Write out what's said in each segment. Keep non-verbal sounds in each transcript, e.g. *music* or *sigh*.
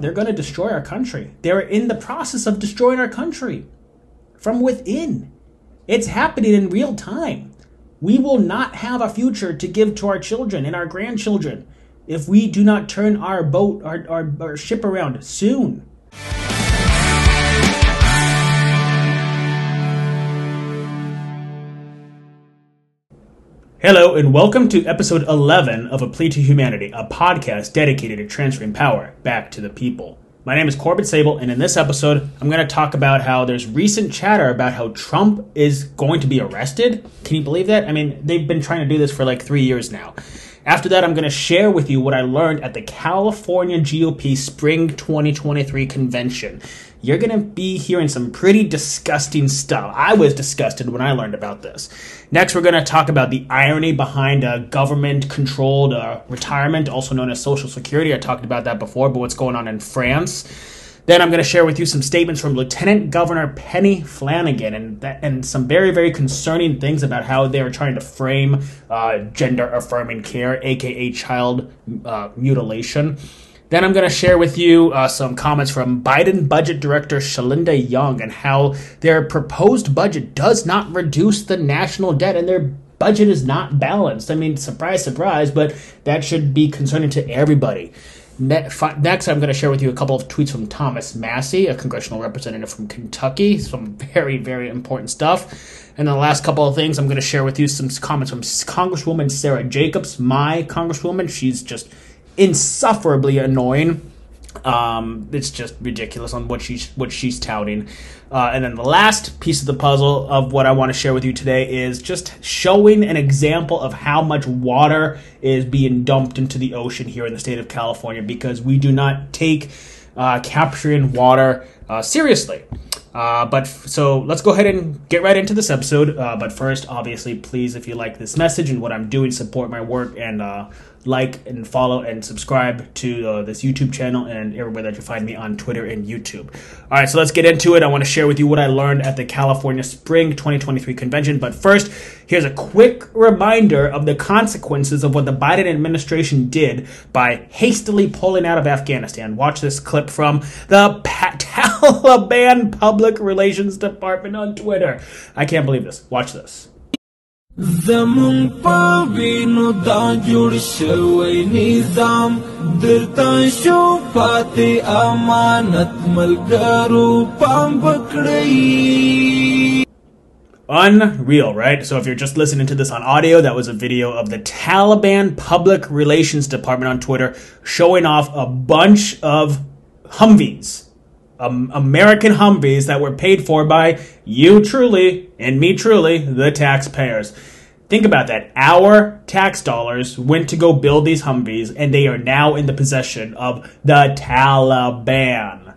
They're going to destroy our country. They're in the process of destroying our country from within. It's happening in real time. We will not have a future to give to our children and our grandchildren if we do not turn our boat, our, our, our ship around soon. Hello, and welcome to episode 11 of A Plea to Humanity, a podcast dedicated to transferring power back to the people. My name is Corbin Sabol, and in this episode, I'm going to talk about how there's recent chatter about how Trump is going to be arrested. Can you believe that? I mean, they've been trying to do this for like three years now. After that, I'm going to share with you what I learned at the California GOP Spring 2023 convention. You're going to be hearing some pretty disgusting stuff. I was disgusted when I learned about this. Next, we're going to talk about the irony behind a government controlled uh, retirement, also known as Social Security. I talked about that before, but what's going on in France. Then I'm going to share with you some statements from Lieutenant Governor Peggy Flanagan and that, and some very very concerning things about how they are trying to frame uh, gender affirming care, aka child uh, mutilation. Then I'm going to share with you uh, some comments from Biden Budget Director Shalanda Young and how their proposed budget does not reduce the national debt and their budget is not balanced. I mean, surprise, surprise, but that should be concerning to everybody. Next, I'm going to share with you a couple of tweets from Thomas Massie, a congressional representative from Kentucky. Some very, very important stuff. And the last couple of things, I'm going to share with you some comments from Congresswoman Sarah Jacobs, my Congresswoman. She's just insufferably annoying. Um, it's just ridiculous on what she's what she's touting. Uh, and then the last piece of the puzzle of what I want to share with you today is just showing an example of how much water is being dumped into the ocean here in the state of California because we do not take uh, capturing water uh, seriously. Uh, but f- so let's go ahead and get right into this episode. Uh, but first, obviously, please, if you like this message and what I'm doing, support my work and uh, like and follow and subscribe to uh, this YouTube channel and everywhere that you find me on Twitter and YouTube. All right, so let's get into it. I want to share with you what I learned at the California Spring 2023 convention. But first, here's a quick reminder of the consequences of what the Biden administration did by hastily pulling out of Afghanistan. Watch this clip from the *laughs* Taliban Public Relations Department on Twitter. I can't believe this. Watch this. زمون په وینو دا جوړ شوی نظام درته شو پاتې امانت ملګرو پام پکړی Unreal, right? So if you're just listening to this on audio, that was a video of the Taliban Public Relations Department on Twitter showing off a bunch of Humvees, um, American Humvees that were paid for by you truly and me truly, the taxpayers. Think about that. Our tax dollars went to go build these Humvees, and they are now in the possession of the Taliban.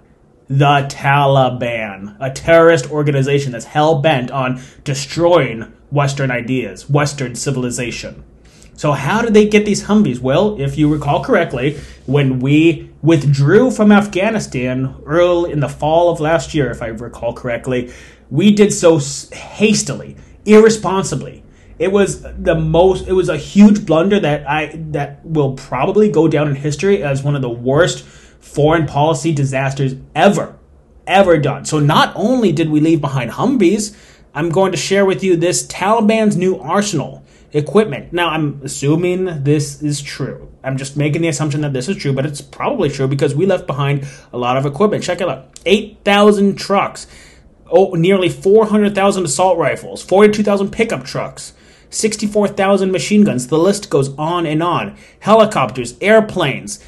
The Taliban, a terrorist organization that's hell bent on destroying Western ideas, Western civilization. So, how did they get these Humvees? Well, if you recall correctly, when we withdrew from Afghanistan early in the fall of last year, if I recall correctly, we did so hastily, irresponsibly. It was the most. It was a huge blunder that I that will probably go down in history as one of the worst foreign policy disasters ever, ever done. So not only did we leave behind Humvees, I'm going to share with you this Taliban's new arsenal equipment. Now I'm assuming this is true. I'm just making the assumption that this is true, but it's probably true because we left behind a lot of equipment. Check it out: eight thousand trucks, oh, nearly four hundred thousand assault rifles, forty-two thousand pickup trucks. 64,000 machine guns. The list goes on and on. Helicopters, airplanes,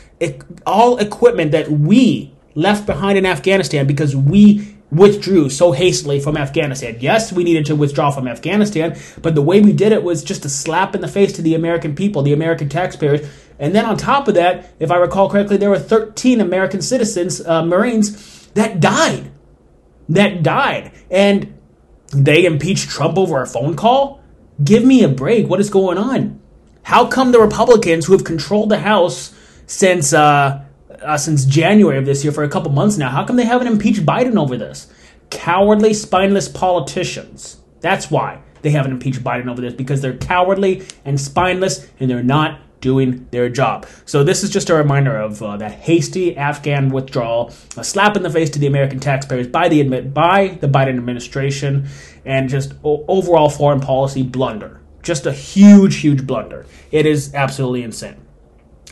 all equipment that we left behind in Afghanistan because we withdrew so hastily from Afghanistan. Yes, we needed to withdraw from Afghanistan, but the way we did it was just a slap in the face to the American people, the American taxpayers. And then on top of that, if I recall correctly, there were 13 American citizens, uh, Marines, that died. That died. And they impeached Trump over a phone call? Give me a break. What is going on? How come the Republicans who have controlled the House since uh, uh, since January of this year for a couple months now, how come they haven't impeached Biden over this? Cowardly, spineless politicians. That's why they haven't impeached Biden over this because they're cowardly and spineless and they're not doing their job. So this is just a reminder of uh, that hasty Afghan withdrawal, a slap in the face to the American taxpayers by the admit by the Biden administration, and just o- overall foreign policy blunder. Just a huge, huge blunder. It is absolutely insane.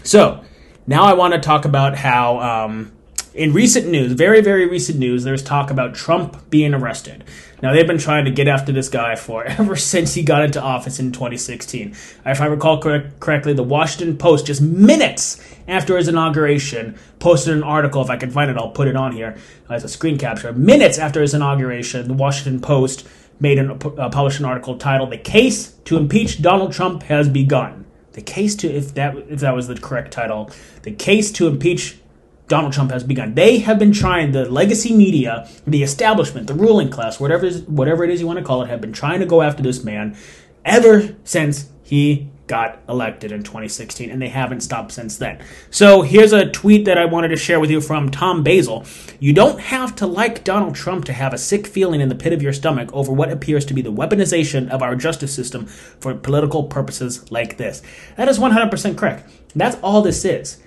So now I want to talk about how. Um, in recent news, very, very recent news, there's talk about Trump being arrested. Now, they've been trying to get after this guy for *laughs* ever since he got into office in 2016. If I recall correct, correctly, the Washington Post, just minutes after his inauguration, posted an article. If I can find it, I'll put it on here as a screen capture. Minutes after his inauguration, the Washington Post made an, uh, published an article titled "The Case to Impeach Donald Trump Has Begun." The case to, if that if that was the correct title, the case to impeach Donald Trump has begun. They have been trying, the legacy media, the establishment, the ruling class, whatever, is, whatever it is you want to call it, have been trying to go after this man ever since he got elected in 2016, and they haven't stopped since then. So here's a tweet that I wanted to share with you from Tom Basil. You don't have to like Donald Trump to have a sick feeling in the pit of your stomach over what appears to be the weaponization of our justice system for political purposes like this. That is 100% correct. That's all this is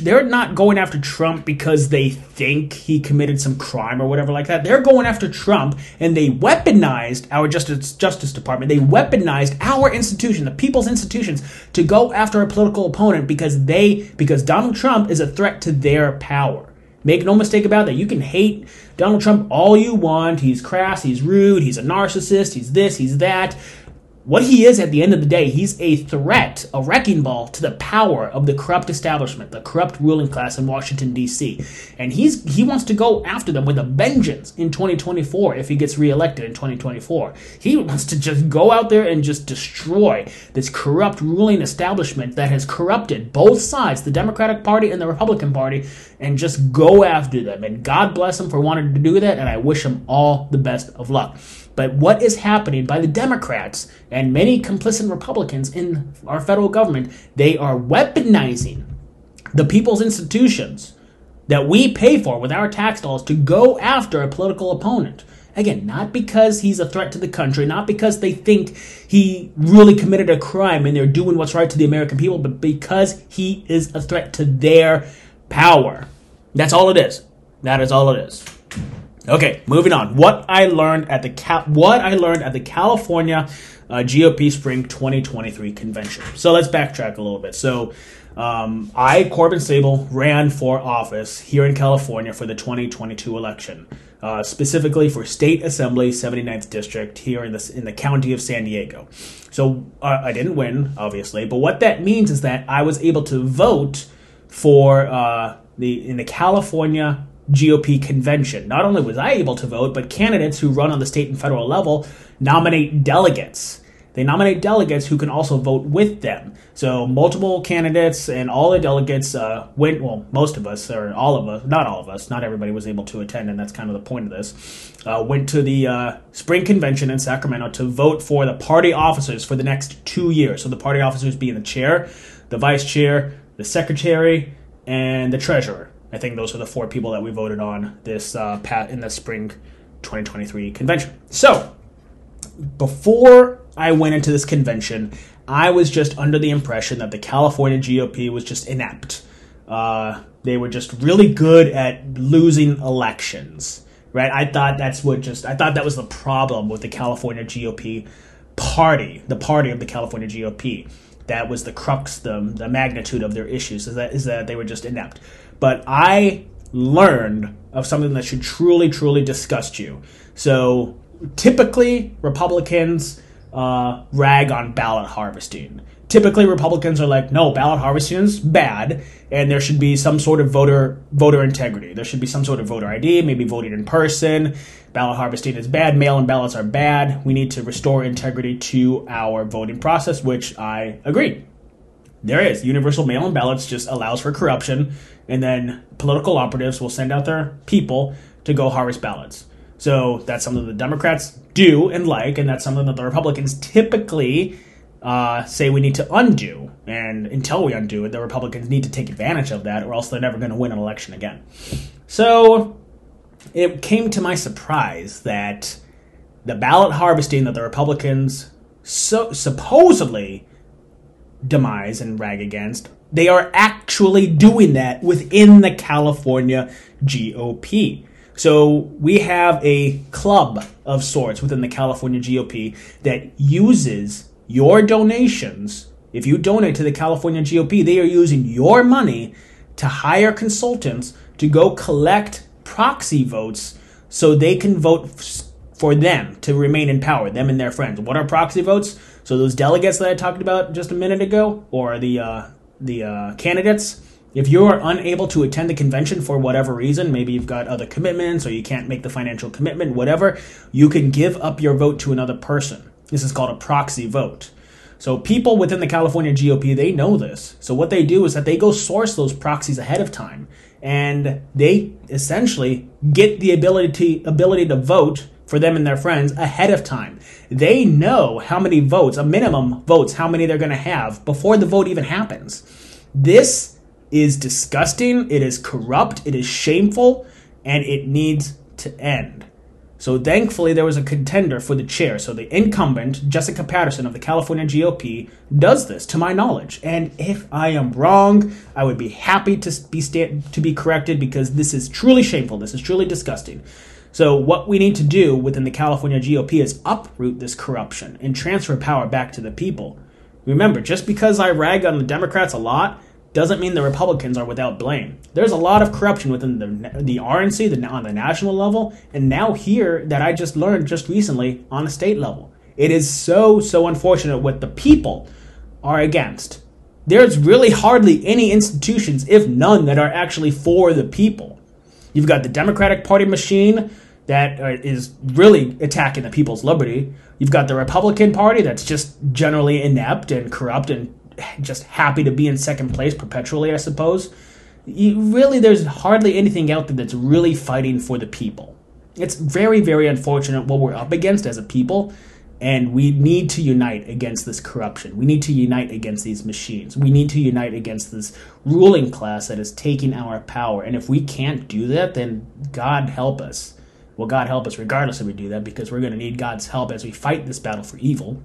they're not going after Trump because they think he committed some crime or whatever like that. They're going after Trump and they weaponized our justice justice department. They weaponized our institution, the people's institutions to go after a political opponent because they because Donald Trump is a threat to their power. Make no mistake about that. You can hate Donald Trump all you want. He's crass, he's rude, he's a narcissist, he's this, he's that what he is at the end of the day, he's a threat, a wrecking ball to the power of the corrupt establishment, the corrupt ruling class in Washington D.C. And he's he wants to go after them with a vengeance in 2024 if he gets reelected in 2024. He wants to just go out there and just destroy this corrupt ruling establishment that has corrupted both sides, the Democratic Party and the Republican Party, and just go after them. And God bless him for wanting to do that, and I wish him all the best of luck. But what is happening by the Democrats and many complicit Republicans in our federal government, they are weaponizing the people's institutions that we pay for with our tax dollars to go after a political opponent. Again, not because he's a threat to the country, not because they think he really committed a crime and they're doing what's right to the American people, but because he is a threat to their power. That's all it is. That is all it is. Okay, moving on. What I learned at the Cal- what I learned at the California uh, GOP Spring 2023 convention. So let's backtrack a little bit. So um, I, Corbin Sabol, ran for office here in California for the 2022 election, uh, specifically for State Assembly 79th District here in the in the county of San Diego. So uh, I didn't win, obviously, but what that means is that I was able to vote for uh, the in the California GOP convention. Not only was I able to vote, but candidates who run on the state and federal level nominate delegates. They nominate delegates who can also vote with them. So multiple candidates and all the delegates uh, went. Well, most of us, or all of us, not all of us, not everybody was able to attend, and that's kind of the point of this. Uh, went to the uh, spring convention in Sacramento to vote for the party officers for the next two years. So the party officers being the chair, the vice chair, the secretary, and the treasurer. I think those are the four people that we voted on this uh, pat in the spring 2023 convention. So before I went into this convention, I was just under the impression that the California GOP was just inept. Uh, they were just really good at losing elections, right? I thought that's what just I thought that was the problem with the California GOP party, the party of the California GOP. That was the crux, the the magnitude of their issues is that is that they were just inept. But I learned of something that should truly, truly disgust you. So typically, Republicans uh, rag on ballot harvesting. Typically, Republicans are like, no, ballot harvesting is bad, and there should be some sort of voter voter integrity. There should be some sort of voter ID, maybe voting in person. Ballot harvesting is bad. Mail-in ballots are bad. We need to restore integrity to our voting process, which I agree. There is universal mail-in ballots just allows for corruption, and then political operatives will send out their people to go harvest ballots. So that's something the Democrats do and like, and that's something that the Republicans typically uh, say we need to undo. And until we undo it, the Republicans need to take advantage of that, or else they're never going to win an election again. So it came to my surprise that the ballot harvesting that the Republicans so supposedly demise and rag against, they are actually doing that within the California GOP. So we have a club of sorts within the California GOP that uses your donations. If you donate to the California GOP, they are using your money to hire consultants to go collect proxy votes so they can vote for them to remain in power, them and their friends. What are proxy votes? So those delegates that I talked about just a minute ago, or the uh, the uh, candidates, if you are unable to attend the convention for whatever reason, maybe you've got other commitments or you can't make the financial commitment, whatever, you can give up your vote to another person. This is called a proxy vote. So people within the California GOP, they know this. So what they do is that they go source those proxies ahead of time and they essentially get the ability ability to vote for them and their friends ahead of time. They know how many votes, a minimum votes, how many they're going to have before the vote even happens. This is disgusting, it is corrupt, it is shameful, and it needs to end. So thankfully, there was a contender for the chair. So the incumbent, Jessica Patterson of the California GOP, does this, to my knowledge. And if I am wrong, I would be happy to be sta- to be corrected because this is truly shameful. This is truly disgusting. So what we need to do within the California GOP is uproot this corruption and transfer power back to the people. Remember, just because I rag on the Democrats a lot doesn't mean the Republicans are without blame. There's a lot of corruption within the the RNC the, on the national level, and now here that I just learned just recently on the state level. It is so so unfortunate what the people are against. There's really hardly any institutions, if none, that are actually for the people. You've got the Democratic Party machine that uh, really attacking the people's liberty. You've got the Republican Party that's just generally inept and corrupt and just happy to be in second place perpetually, I suppose. You, really, there's hardly anything out there that's really fighting for the people. It's very, very unfortunate what we're up against as a people, and we need to unite against this corruption. We need to unite against these machines. We need to unite against this ruling class that is taking our power. And if we can't do that, then God help us. Well, God help us regardless if we do that, because we're going to need God's help as we fight this battle for evil.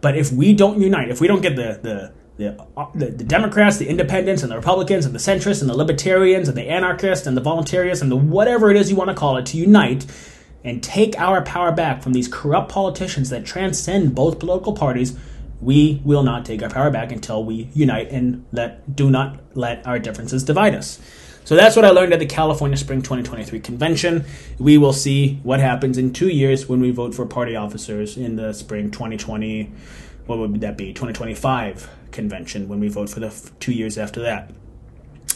But if we don't unite, if we don't get the the the, uh, the, the Democrats, the Independents, and the Republicans, and the centrists, and the Libertarians, and the anarchists, and the voluntarists, and the whatever it is you want to call it, to unite and take our power back from these corrupt politicians that transcend both political parties, we will not take our power back until we unite and let do not let our differences divide us. So that's what I learned at the California Spring 2023 convention. We will see what happens in two years when we vote for party officers in the spring 2020. What would that be? 2025 convention when we vote for the f- two years after that.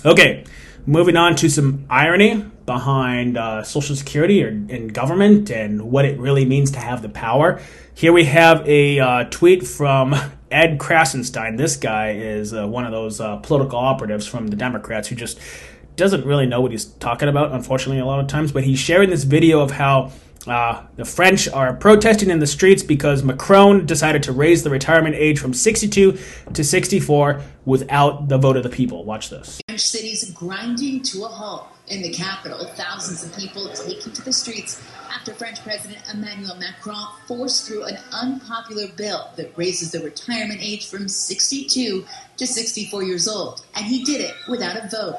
Okay, moving on to some irony behind uh, Social Security or in government and what it really means to have the power. Here we have a uh, tweet from *laughs* Ed Krasenstein. This guy is uh, one of those uh, political operatives from the Democrats who just doesn't really know what he's talking about, unfortunately, a lot of times. But he's sharing this video of how uh, the French are protesting in the streets because Macron decided to raise the retirement age from 62 to 64 without the vote of the people. Watch this. French cities grinding to a halt. In the capital, thousands of people taking to the streets after French President Emmanuel Macron forced through an unpopular bill that raises the retirement age from 62 to 64 years old. And he did it without a vote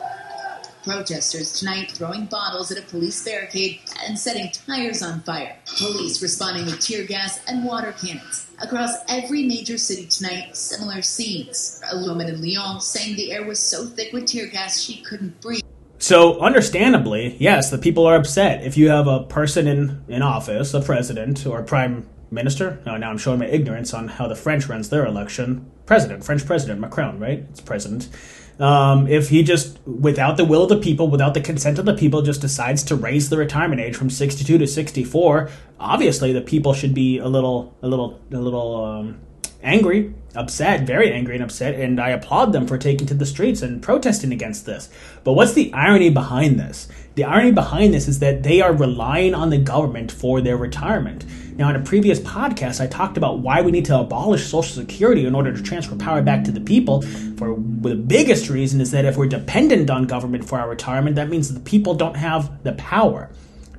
protesters tonight throwing bottles at a police barricade and setting tires on fire. Police responding with tear gas and water cannons. Across every major city tonight, similar scenes. A woman in Lyon saying the air was so thick with tear gas she couldn't breathe. So, understandably, yes, the people are upset. If you have a person in, in office, a president or a prime minister, oh, now I'm showing my ignorance on how the French runs their election. President, French president, Macron, right? It's president. Um, if he just, without the will of the people, without the consent of the people, just decides to raise the retirement age from 62 to 64, obviously the people should be a little, a little, a little um, angry, upset, very angry and upset, and I applaud them for taking to the streets and protesting against this. But what's the irony behind this? The irony behind this is that they are relying on the government for their retirement. Now, in a previous podcast, I talked about why we need to abolish Social Security in order to transfer power back to the people. For the biggest reason is that if we're dependent on government for our retirement, that means the people don't have the power.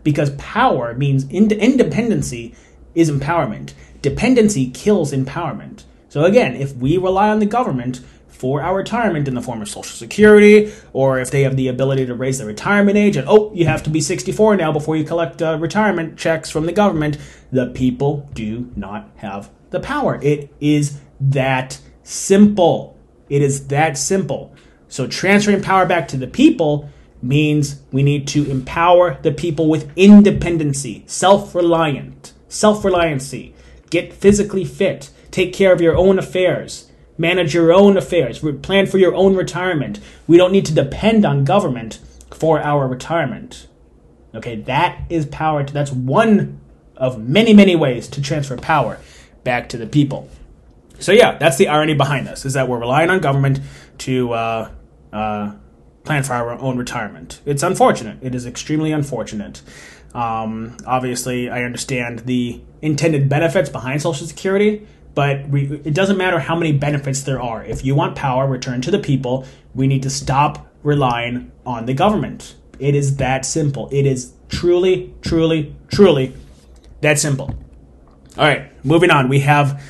Because power means ind- independency is empowerment. Dependency kills empowerment. So again, if we rely on the government for our retirement in the form of Social Security, or if they have the ability to raise the retirement age, and oh, you have to be 64 now before you collect uh, retirement checks from the government, the people do not have the power. It is that simple. It is that simple. So transferring power back to the people means we need to empower the people with independency, self-reliant, self-reliancy. Get physically fit, take care of your own affairs, manage your own affairs, plan for your own retirement. We don't need to depend on government for our retirement. Okay, that is power. To, that's one of many, many ways to transfer power back to the people. So yeah, that's the irony behind this: is that we're relying on government to uh, uh, plan for our own retirement. It's unfortunate. It is extremely unfortunate. Um, obviously, I understand the intended benefits behind Social Security, but we, it doesn't matter how many benefits there are. If you want power returned to the people, we need to stop relying on the government. It is that simple. It is truly, truly, truly that simple. All right, moving on. We have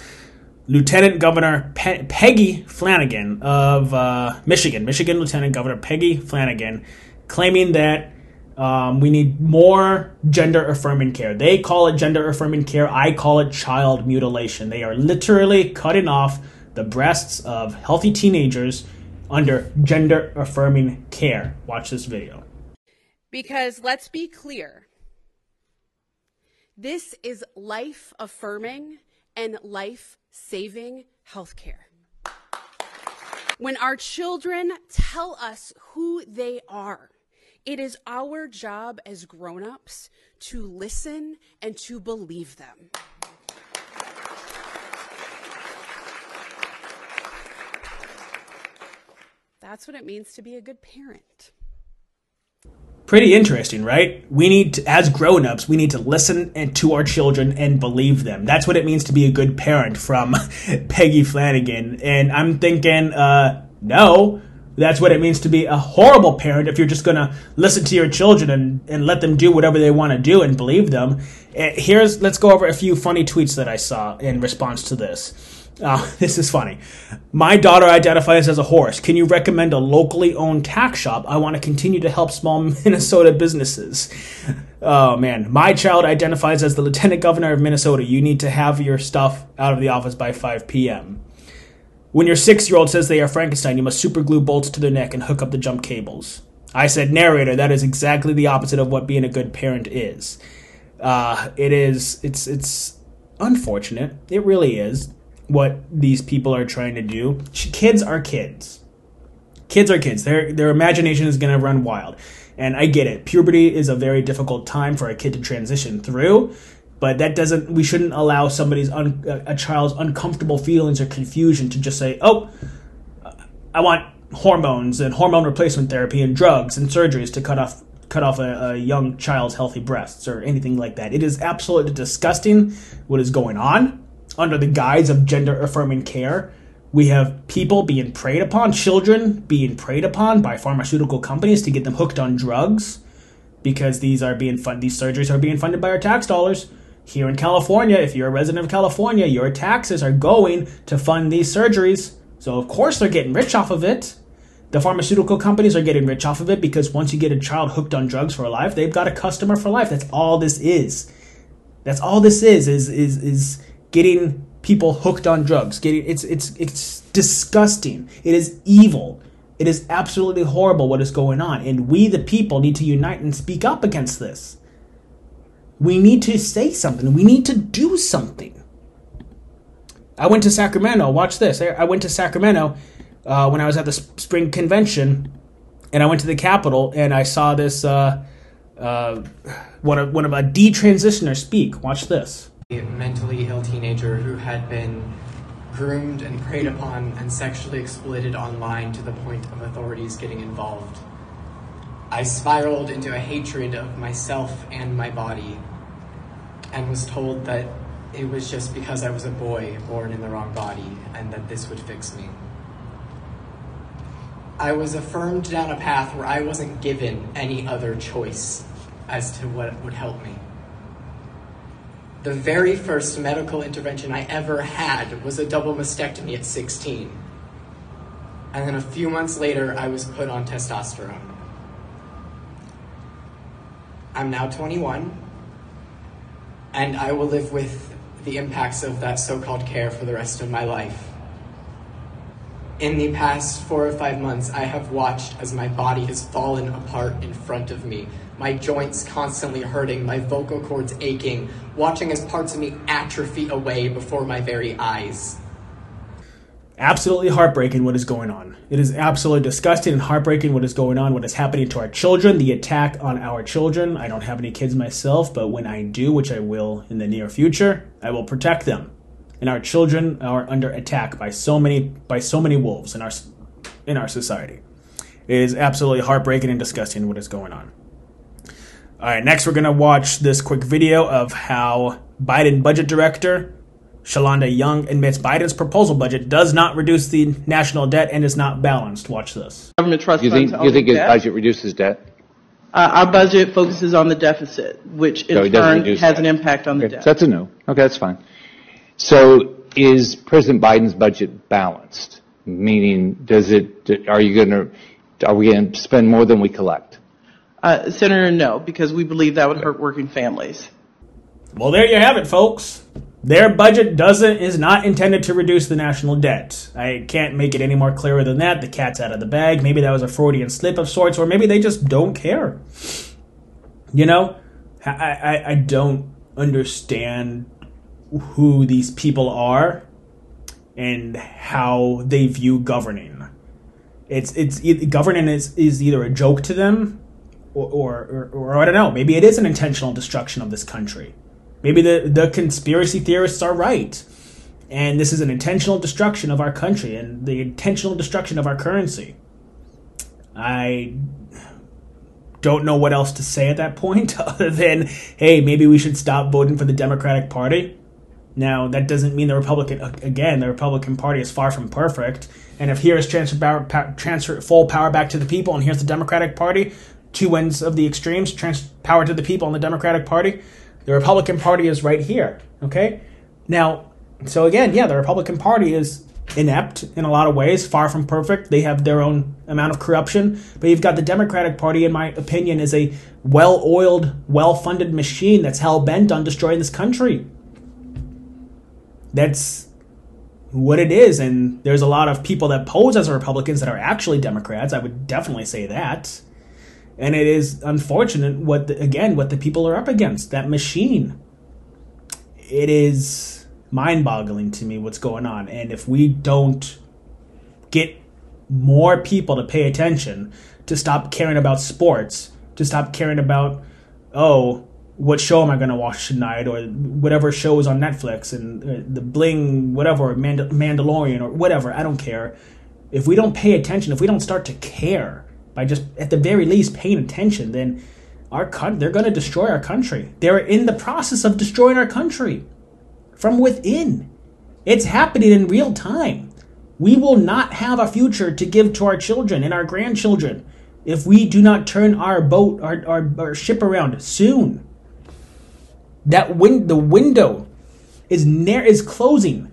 Lieutenant Governor Pe- Peggy Flanagan of uh, Michigan, Michigan Lieutenant Governor Peggy Flanagan, claiming that um, we need more gender affirming care. They call it gender affirming care. I call it child mutilation. They are literally cutting off the breasts of healthy teenagers under gender affirming care. Watch this video. Because let's be clear this is life affirming and life saving healthcare. When our children tell us who they are, it is our job as grown ups to listen and to believe them. That's what it means to be a good parent pretty interesting, right? We need to, as grown-ups, we need to listen and, to our children and believe them. That's what it means to be a good parent from *laughs* Peggy Flanagan. And I'm thinking, uh, no, that's what it means to be a horrible parent if you're just going to listen to your children and, and let them do whatever they want to do and believe them. Uh, here's, let's go over a few funny tweets that I saw in response to this. Oh, *laughs* this is funny. My daughter identifies as a horse. Can you recommend a locally owned tack shop? I want to continue to help small *laughs* Minnesota businesses. Oh man, my child identifies as the lieutenant governor of Minnesota. You need to have your stuff out of the office by 5 p.m. When your six year old says they are Frankenstein, you must superglue bolts to their neck and hook up the jump cables. I said, narrator, that is exactly the opposite of what being a good parent is. Uh, it is, it's, it's unfortunate. It really is what these people are trying to do. Kids are kids. Kids are kids. Their their imagination is going to run wild. And I get it. Puberty is a very difficult time for a kid to transition through, but that doesn't we shouldn't allow somebody's un, a child's uncomfortable feelings or confusion to just say, "Oh, I want hormones and hormone replacement therapy and drugs and surgeries to cut off cut off a, a, young child's healthy breasts or anything like that. It is absolutely disgusting what is going on under the guise of gender affirming care. We have people being preyed upon, children being preyed upon by pharmaceutical companies to get them hooked on drugs because these are being these surgeries are being funded by our tax dollars. Here in California, if you're a resident of California, your taxes are going to fund these surgeries. So of course they're getting rich off of it. The pharmaceutical companies are getting rich off of it because once you get a child hooked on drugs for life, they've got a customer for life. That's all this is. That's all this is is is is getting people hooked on drugs. Getting it's it's it's disgusting. It is evil. It is absolutely horrible what is going on, and we the people need to unite and speak up against this. We need to say something. We need to do something. I went to Sacramento. Watch this. I went to Sacramento uh, when I was at the spring convention, and I went to the Capitol, and I saw this uh, uh, one of one of a detransitioner speak. Watch this a mentally ill teenager who had been groomed and preyed upon and sexually exploited online to the point of authorities getting involved. I spiraled into a hatred of myself and my body and was told that it was just because I was a boy born in the wrong body and that this would fix me. I was affirmed down a path where I wasn't given any other choice as to what would help me The very first medical intervention I ever had was a double mastectomy at 16. And then a few months later, I was put on testosterone. I'm now 21, and I will live with the impacts of that so called care for the rest of my life. In the past four or five months, I have watched as my body has fallen apart in front of me. My joints constantly hurting, my vocal cords aching, watching as parts of me atrophy away before my very eyes. Absolutely heartbreaking what is going on. It is absolutely disgusting and heartbreaking what is going on, what is happening to our children, the attack on our children. I don't have any kids myself, but when I do, which I will in the near future, I will protect them and our children are under attack by so many by so many wolves in our in our society. It is absolutely heartbreaking and disgusting what is going on. All right, next we're going to watch this quick video of how Biden budget director Shalanda Young admits Biden's proposal budget does not reduce the national debt and is not balanced. Watch this. Government trust You think, funds you think his debt. budget reduces debt? Uh, our budget focuses on the deficit, which in it doesn't turn has that. an impact on the Okay, debt. that's a no. Okay, that's fine. So is President Biden's budget balanced? Meaning, does it, are you going to, are we going to spend more than we collect? Uh, Senator, no, because we believe that would hurt working families. Well, there you have it, folks. Their budget doesn't is not intended to reduce the national debt. I can't make it any more clearer than that. The cat's out of the bag. Maybe that was a Freudian slip of sorts, or maybe they just don't care. You know, I I, I don't understand who these people are and how they view governing. It's it's e- governing is is either a joke to them or, or, or, or I don't know. Maybe it is an intentional destruction of this country. Maybe the, the conspiracy theorists are right. And this is an intentional destruction of our country and the intentional destruction of our currency. I don't know what else to say at that point *laughs* other than, hey, maybe we should stop voting for the Democratic Party. Now, that doesn't mean the Republican, again, the Republican Party is far from perfect. And if here is transfer, power, transfer full power back to the people, and here's the Democratic Party, two ends of the extremes, trans- power to the people and the Democratic Party, the Republican Party is right here. Okay? Now, so again, yeah, the Republican Party is inept in a lot of ways, far from perfect. They have their own amount of corruption. But you've got the Democratic Party, in my opinion, is a well oiled, well funded machine that's hell bent on destroying this country. That's what it is. And there's a lot of people that pose as Republicans that are actually Democrats. I would definitely say that. And it is unfortunate what, the, again, what the people are up against that machine. It is mind boggling to me what's going on. And if we don't get more people to pay attention, to stop caring about sports, to stop caring about, oh, what show am I going to watch tonight, or whatever show is on Netflix, and uh, the Bling, whatever, Mand- Mandalorian, or whatever, I don't care. If we don't pay attention, if we don't start to care by just at the very least paying attention, then our con- they're going to destroy our country. They're in the process of destroying our country from within. It's happening in real time. We will not have a future to give to our children and our grandchildren if we do not turn our boat, our, our, our ship around soon. That win- the window is nar- is closing.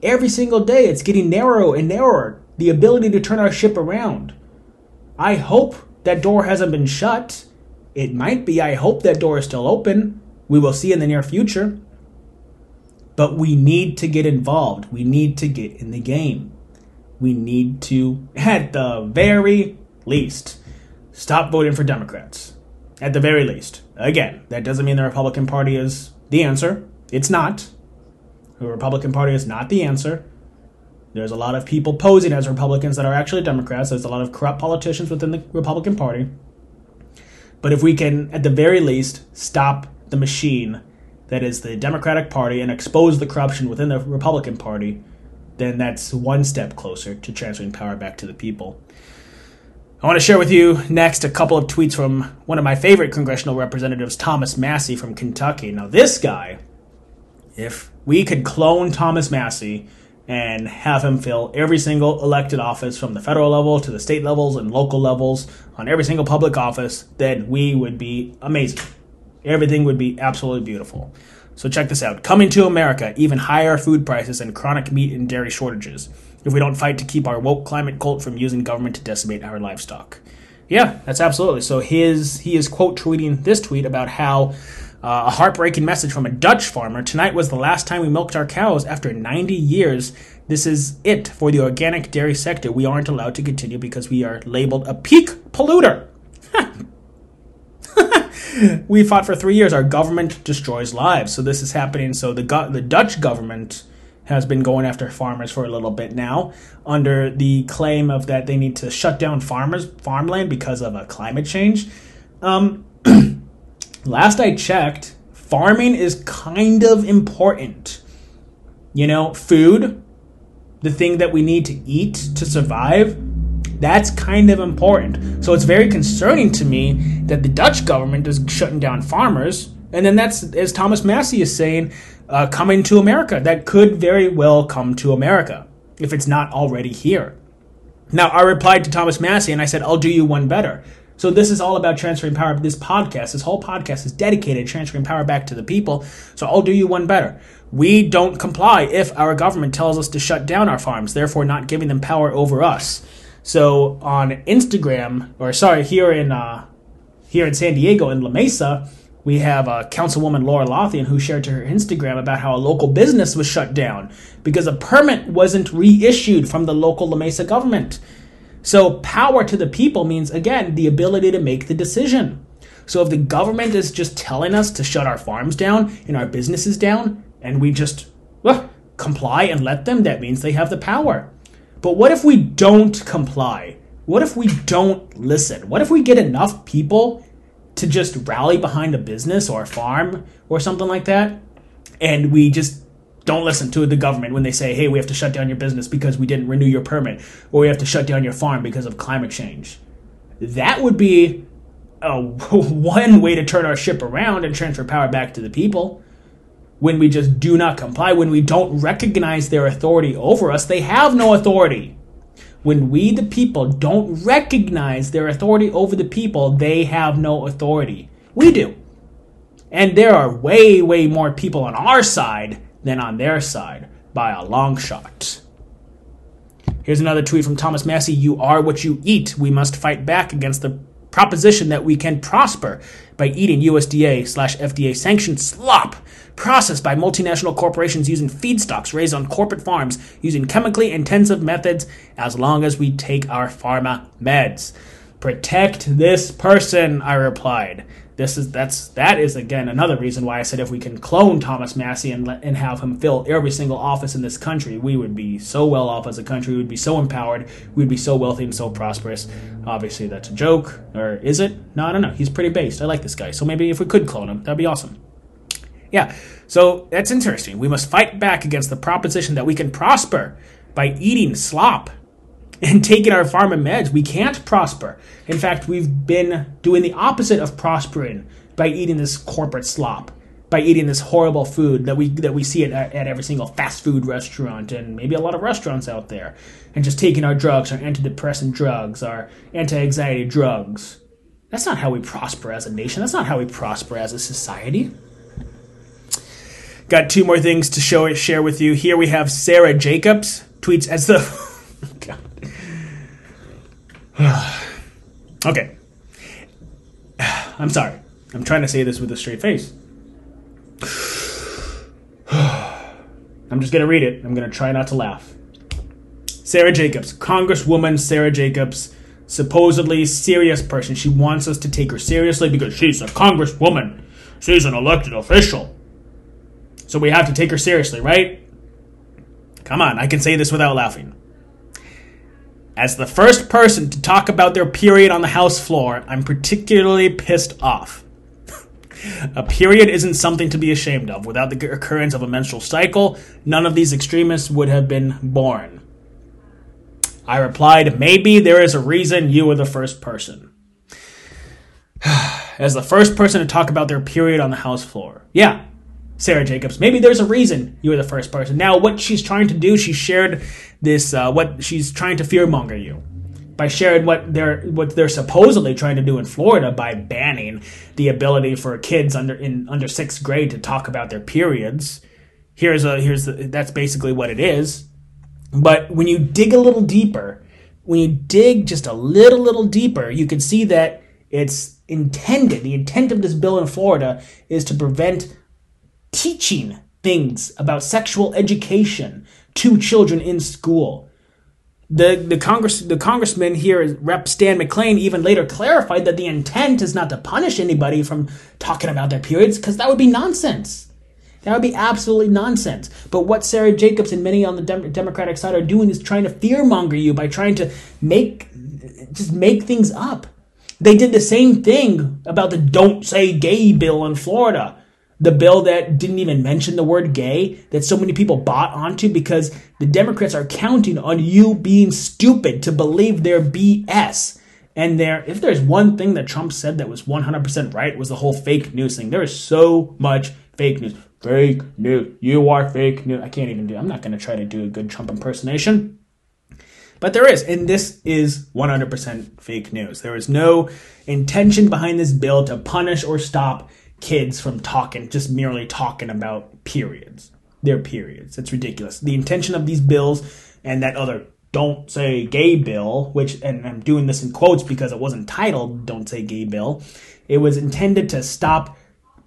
Every single day, it's getting narrower and narrower. The ability to turn our ship around. I hope that door hasn't been shut. It might be. I hope that door is still open. We will see in the near future. But we need to get involved. We need to get in the game. We need to, at the very least, stop voting for Democrats. At the very least. Again, that doesn't mean the Republican Party is the answer. It's not. The Republican Party is not the answer. There's a lot of people posing as Republicans that are actually Democrats. There's a lot of corrupt politicians within the Republican Party. But if we can, at the very least, stop the machine that is the Democratic Party and expose the corruption within the Republican Party, then that's one step closer to transferring power back to the people. I want to share with you next a couple of tweets from one of my favorite congressional representatives, Thomas Massie from Kentucky. Now, this guy, if we could clone Thomas Massie and have him fill every single elected office from the federal level to the state levels and local levels on every single public office, then we would be amazing. Everything would be absolutely beautiful. So check this out. Coming to America, even higher food prices and chronic meat and dairy shortages if we don't fight to keep our woke climate cult from using government to decimate our livestock. Yeah, that's absolutely. So his he is quote tweeting this tweet about how uh, a heartbreaking message from a Dutch farmer. Tonight was the last time we milked our cows after 90 years. This is it for the organic dairy sector. We aren't allowed to continue because we are labeled a peak polluter. *laughs* we fought for three years. Our government destroys lives. So this is happening. So the go- the Dutch government has been going after farmers for a little bit now, under the claim of that they need to shut down farmers farmland because of a climate change. Um, *clears throat* last I checked, farming is kind of important. You know, food, the thing that we need to eat to survive that's kind of important. So it's very concerning to me that the Dutch government is shutting down farmers. And then that's, as Thomas Massie is saying, uh, coming to America. That could very well come to America if it's not already here. Now, I replied to Thomas Massie and I said, I'll do you one better. So this is all about transferring power. This podcast, this whole podcast is dedicated to transferring power back to the people. So I'll do you one better. We don't comply if our government tells us to shut down our farms, therefore not giving them power over us. So on Instagram, or sorry, here in uh, here in San Diego in La Mesa, we have uh, Councilwoman Laura Lothian who shared to her Instagram about how a local business was shut down because a permit wasn't reissued from the local La Mesa government. So power to the people means again the ability to make the decision. So if the government is just telling us to shut our farms down and our businesses down, and we just well, comply and let them, that means they have the power. But what if we don't comply? What if we don't listen? What if we get enough people to just rally behind a business or a farm or something like that and we just don't listen to the government when they say, hey, we have to shut down your business because we didn't renew your permit, or we have to shut down your farm because of climate change. That would be a, *laughs* one way to turn our ship around and transfer power back to the people. When we just do not comply, when we don't recognize their authority over us, they have no authority. When we, the people, don't recognize their authority over the people, they have no authority. We do. And there are way, way more people on our side than on their side by a long shot. Here's another tweet from Thomas Massie You are what you eat. We must fight back against the proposition that we can prosper by eating USDA slash FDA sanctioned slop processed by multinational corporations using feedstocks raised on corporate farms using chemically intensive methods as long as we take our pharma meds. Protect this person, I replied. This is that's that is again another reason why I said if we can clone Thomas Massie and let, and have him fill every single office in this country, we would be so well off as a country. We would be so empowered. We'd be so wealthy and so prosperous. Obviously, that's a joke, or is it? No, I don't know. He's pretty based. I like this guy. So maybe if we could clone him, that'd be awesome. Yeah, so that's interesting. We must fight back against the proposition that we can prosper by eating slop and taking our pharma meds. We can't prosper. In fact, we've been doing the opposite of prospering by eating this corporate slop, by eating this horrible food that we that we see at, at every single fast food restaurant and maybe a lot of restaurants out there, and just taking our drugs, our antidepressant drugs, our anti-anxiety drugs. That's not how we prosper as a nation. That's not how we prosper as a society. Got two more things to show share with you. Here we have Sarah Jacobs tweets as the *sighs* okay. *sighs* I'm sorry. I'm trying to say this with a straight face. *sighs* I'm just going to read it. I'm going to try not to laugh. Sarah Jacobs, Congresswoman Sarah Jacobs, supposedly serious person. She wants us to take her seriously because she's a congresswoman. She's an elected official. So we have to take her seriously, right? Come on, I can say this without laughing. As the first person to talk about their period on the House floor, I'm particularly pissed off. *laughs* a period isn't something to be ashamed of. Without the occurrence of a menstrual cycle, none of these extremists would have been born. I replied, Maybe there is a reason you were the first person. *sighs* As the first person to talk about their period on the House floor. Yeah, Sarah Jacobs. Maybe there's a reason you were the first person. Now, what she's trying to do, she shared this, uh, what she's trying to fearmonger you. by sharing what they're what they're supposedly trying to do in Florida by banning the ability for kids under in under sixth grade to talk about their periods. Here's a here's the, that's basically what it is. But when you dig a little deeper, when you dig just a little little deeper, you can see that it's intended. The intent of this bill in Florida is to prevent teaching things about sexual education to children in school. The, the Congress the congressman here, Rep. Stan McClain, even later clarified that the intent is not to punish anybody from talking about their periods, because that would be nonsense. That would be absolutely nonsense. But what Sara Jacobs and many on the Dem- Democratic side are doing is trying to fearmonger you by trying to make just make things up. They did the same thing about the "Don't Say Gay" bill in Florida the bill that didn't even mention the word gay that so many people bought onto because the Democrats are counting on you being stupid to believe their BS. And there, if there's one thing that Trump said that was 100% right, was the whole fake news thing. There is so much fake news. Fake news. You are fake news. I can't even do. I'm not going to try to do a good Trump impersonation. But there is, and this is 100% fake news. There is no intention behind this bill to punish or stop kids from talking, just merely talking about periods. Their periods. It's ridiculous. The intention of these bills and that other don't say gay bill, which, and I'm doing this in quotes because it wasn't titled Don't Say Gay Bill, it was intended to stop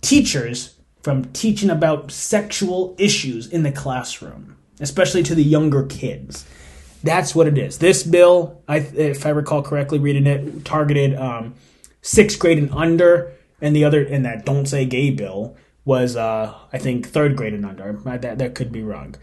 teachers from teaching about sexual issues in the classroom, especially to the younger kids. That's what it is. This bill, I, if I recall correctly, reading it, targeted um, sixth grade and under and the other in that "Don't Say Gay" bill was, uh, I think, third grade and under. That that could be wrong,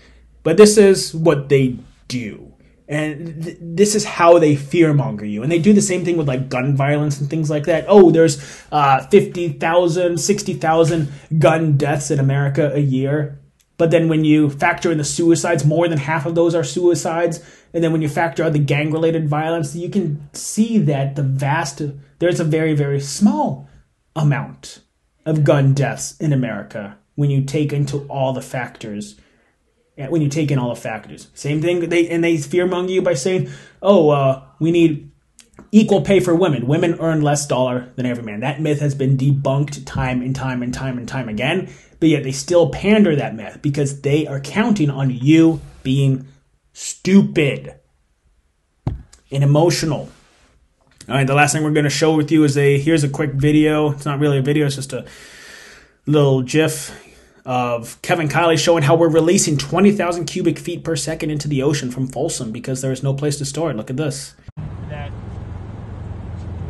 but this is what they do, and th- this is how they fearmonger you. And they do the same thing with like gun violence and things like that. Oh, there's uh, 50,000, 60,000 gun deaths in America a year. But then when you factor in the suicides, more than half of those are suicides. And then when you factor out the gang related violence, you can see that the vast, there's a very, very small amount of gun deaths in America when you take into all the factors. When you take in all the factors, same thing. They and they fearmonger you by saying, "Oh, uh, we need equal pay for women. Women earn less dollar than every man." That myth has been debunked time and time and time and time again. But yet they still pander that myth because they are counting on you being stupid and emotional all right, the last thing we're going to show with you is a here's a quick video. It's not really a video, it's just a little GIF of Kevin Kiley showing how we're releasing 20,000 cubic feet per second into the ocean from Folsom because there is no place to store it. Look at this. That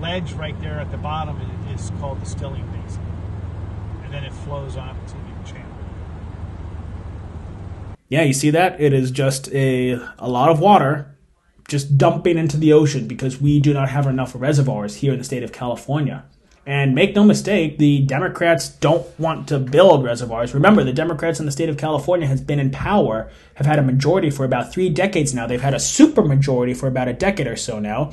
ledge right there at the bottom is called the Stilling Basin, and then it flows on to the channel. Yeah, you see that? It is just a a lot of water just dumping into the ocean because we do not have enough reservoirs here in the state of California. And make no mistake, the Democrats don't want to build reservoirs. Remember, the Democrats in the state of California has been in power, have had a majority for about three decades now. They've had a super majority for about a decade or so now.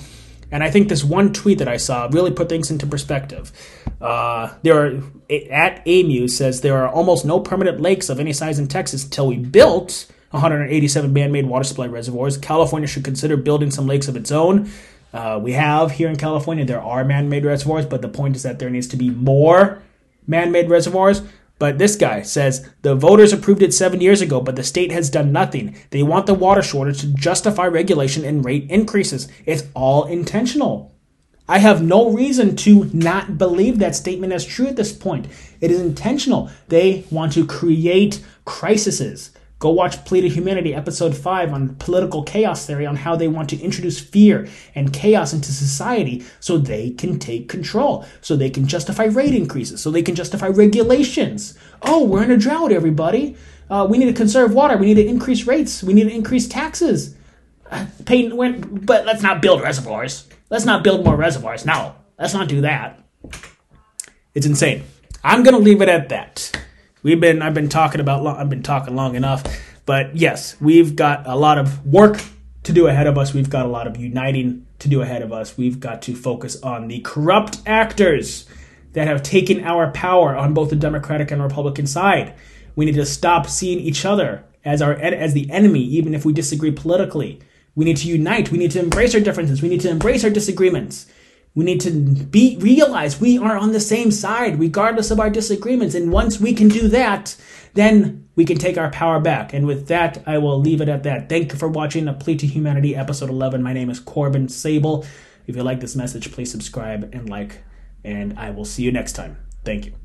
And I think this one tweet that I saw really put things into perspective. Uh, there are at AMU says there are almost no permanent lakes of any size in Texas until we built 187 man-made water supply reservoirs. California should consider building some lakes of its own. Uh, we have here in California, there are man-made reservoirs, but the point is that there needs to be more man-made reservoirs. But this guy says the voters approved it seven years ago, but the state has done nothing. They want the water shortage to justify regulation and rate increases. It's all intentional. I have no reason to not believe that statement as true at this point. It is intentional. They want to create crises. Go watch Plea to Humanity, episode 5 on political chaos theory, on how they want to introduce fear and chaos into society so they can take control, so they can justify rate increases, so they can justify regulations. Oh, we're in a drought, everybody. Uh, we need to conserve water. We need to increase rates. We need to increase taxes. Uh, but let's not build reservoirs. Let's not build more reservoirs. No, let's not do that. It's insane. I'm going to leave it at that. We've been I've been talking about I've been talking long enough, but yes, we've got a lot of work to do ahead of us. We've got a lot of uniting to do ahead of us. We've got to focus on the corrupt actors that have taken our power on both the Democratic and Republican side. We need to stop seeing each other as our as the enemy, even if we disagree politically. We need to unite. We need to embrace our differences. We need to embrace our disagreements. We need to be realize we are on the same side regardless of our disagreements. And once we can do that, then we can take our power back. And with that, I will leave it at that. Thank you for watching A Plea to Humanity, episode 11. My name is Corbin Sabol. If you like this message, please subscribe and like, and I will see you next time. Thank you.